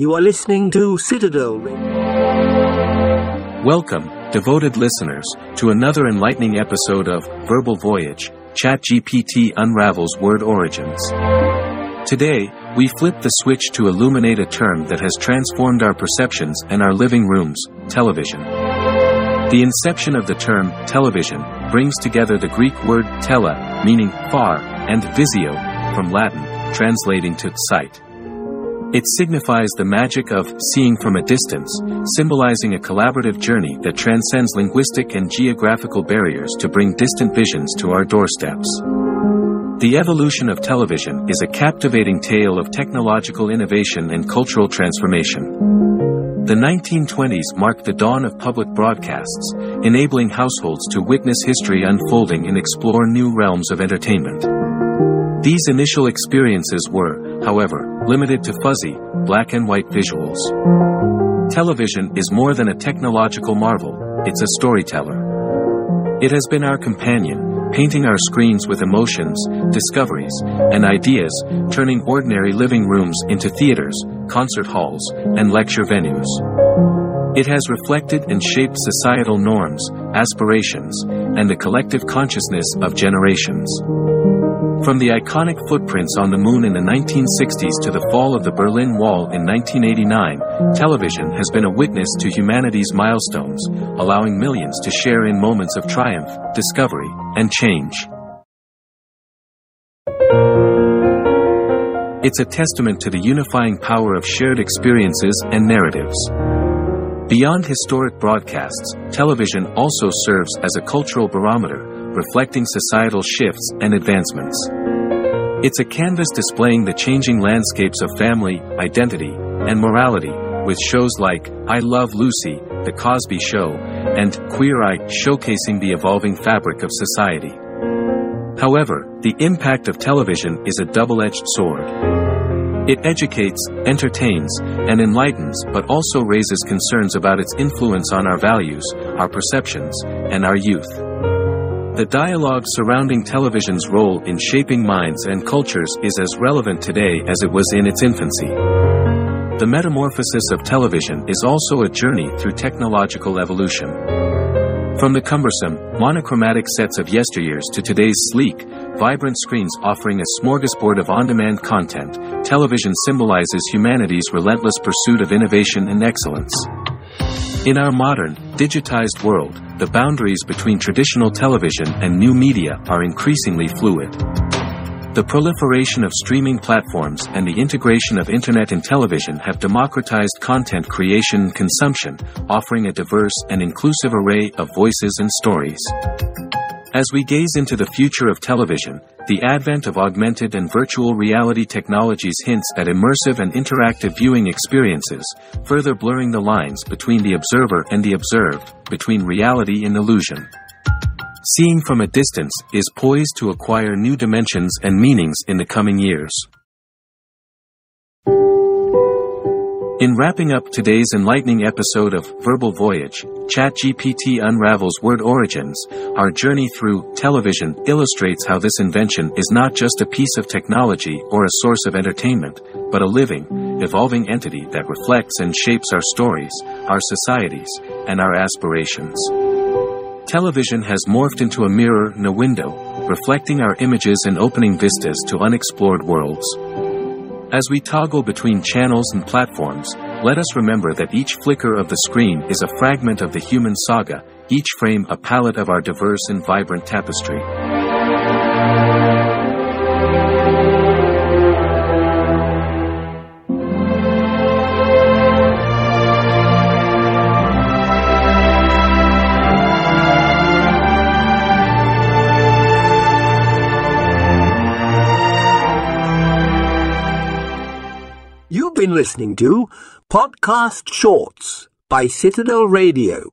You are listening to Citadel Welcome, devoted listeners, to another enlightening episode of Verbal Voyage ChatGPT Unravels Word Origins. Today, we flip the switch to illuminate a term that has transformed our perceptions and our living rooms television. The inception of the term television brings together the Greek word tele, meaning far, and visio, from Latin, translating to sight. It signifies the magic of seeing from a distance, symbolizing a collaborative journey that transcends linguistic and geographical barriers to bring distant visions to our doorsteps. The evolution of television is a captivating tale of technological innovation and cultural transformation. The 1920s marked the dawn of public broadcasts, enabling households to witness history unfolding and explore new realms of entertainment. These initial experiences were, however, limited to fuzzy, black and white visuals. Television is more than a technological marvel, it's a storyteller. It has been our companion, painting our screens with emotions, discoveries, and ideas, turning ordinary living rooms into theaters, concert halls, and lecture venues. It has reflected and shaped societal norms, aspirations, and the collective consciousness of generations. From the iconic footprints on the moon in the 1960s to the fall of the Berlin Wall in 1989, television has been a witness to humanity's milestones, allowing millions to share in moments of triumph, discovery, and change. It's a testament to the unifying power of shared experiences and narratives. Beyond historic broadcasts, television also serves as a cultural barometer, reflecting societal shifts and advancements. It's a canvas displaying the changing landscapes of family, identity, and morality, with shows like I Love Lucy, The Cosby Show, and Queer Eye showcasing the evolving fabric of society. However, the impact of television is a double-edged sword. It educates, entertains, and enlightens, but also raises concerns about its influence on our values, our perceptions, and our youth. The dialogue surrounding television's role in shaping minds and cultures is as relevant today as it was in its infancy. The metamorphosis of television is also a journey through technological evolution. From the cumbersome, monochromatic sets of yesteryears to today's sleek, vibrant screens offering a smorgasbord of on-demand content, television symbolizes humanity's relentless pursuit of innovation and excellence. In our modern, digitized world, the boundaries between traditional television and new media are increasingly fluid. The proliferation of streaming platforms and the integration of internet and television have democratized content creation and consumption, offering a diverse and inclusive array of voices and stories. As we gaze into the future of television, the advent of augmented and virtual reality technologies hints at immersive and interactive viewing experiences, further blurring the lines between the observer and the observed, between reality and illusion. Seeing from a distance is poised to acquire new dimensions and meanings in the coming years. In wrapping up today's enlightening episode of Verbal Voyage, ChatGPT unravels word origins, our journey through television illustrates how this invention is not just a piece of technology or a source of entertainment, but a living, evolving entity that reflects and shapes our stories, our societies, and our aspirations. Television has morphed into a mirror and a window, reflecting our images and opening vistas to unexplored worlds. As we toggle between channels and platforms, let us remember that each flicker of the screen is a fragment of the human saga, each frame a palette of our diverse and vibrant tapestry. Been listening to Podcast Shorts by Citadel Radio.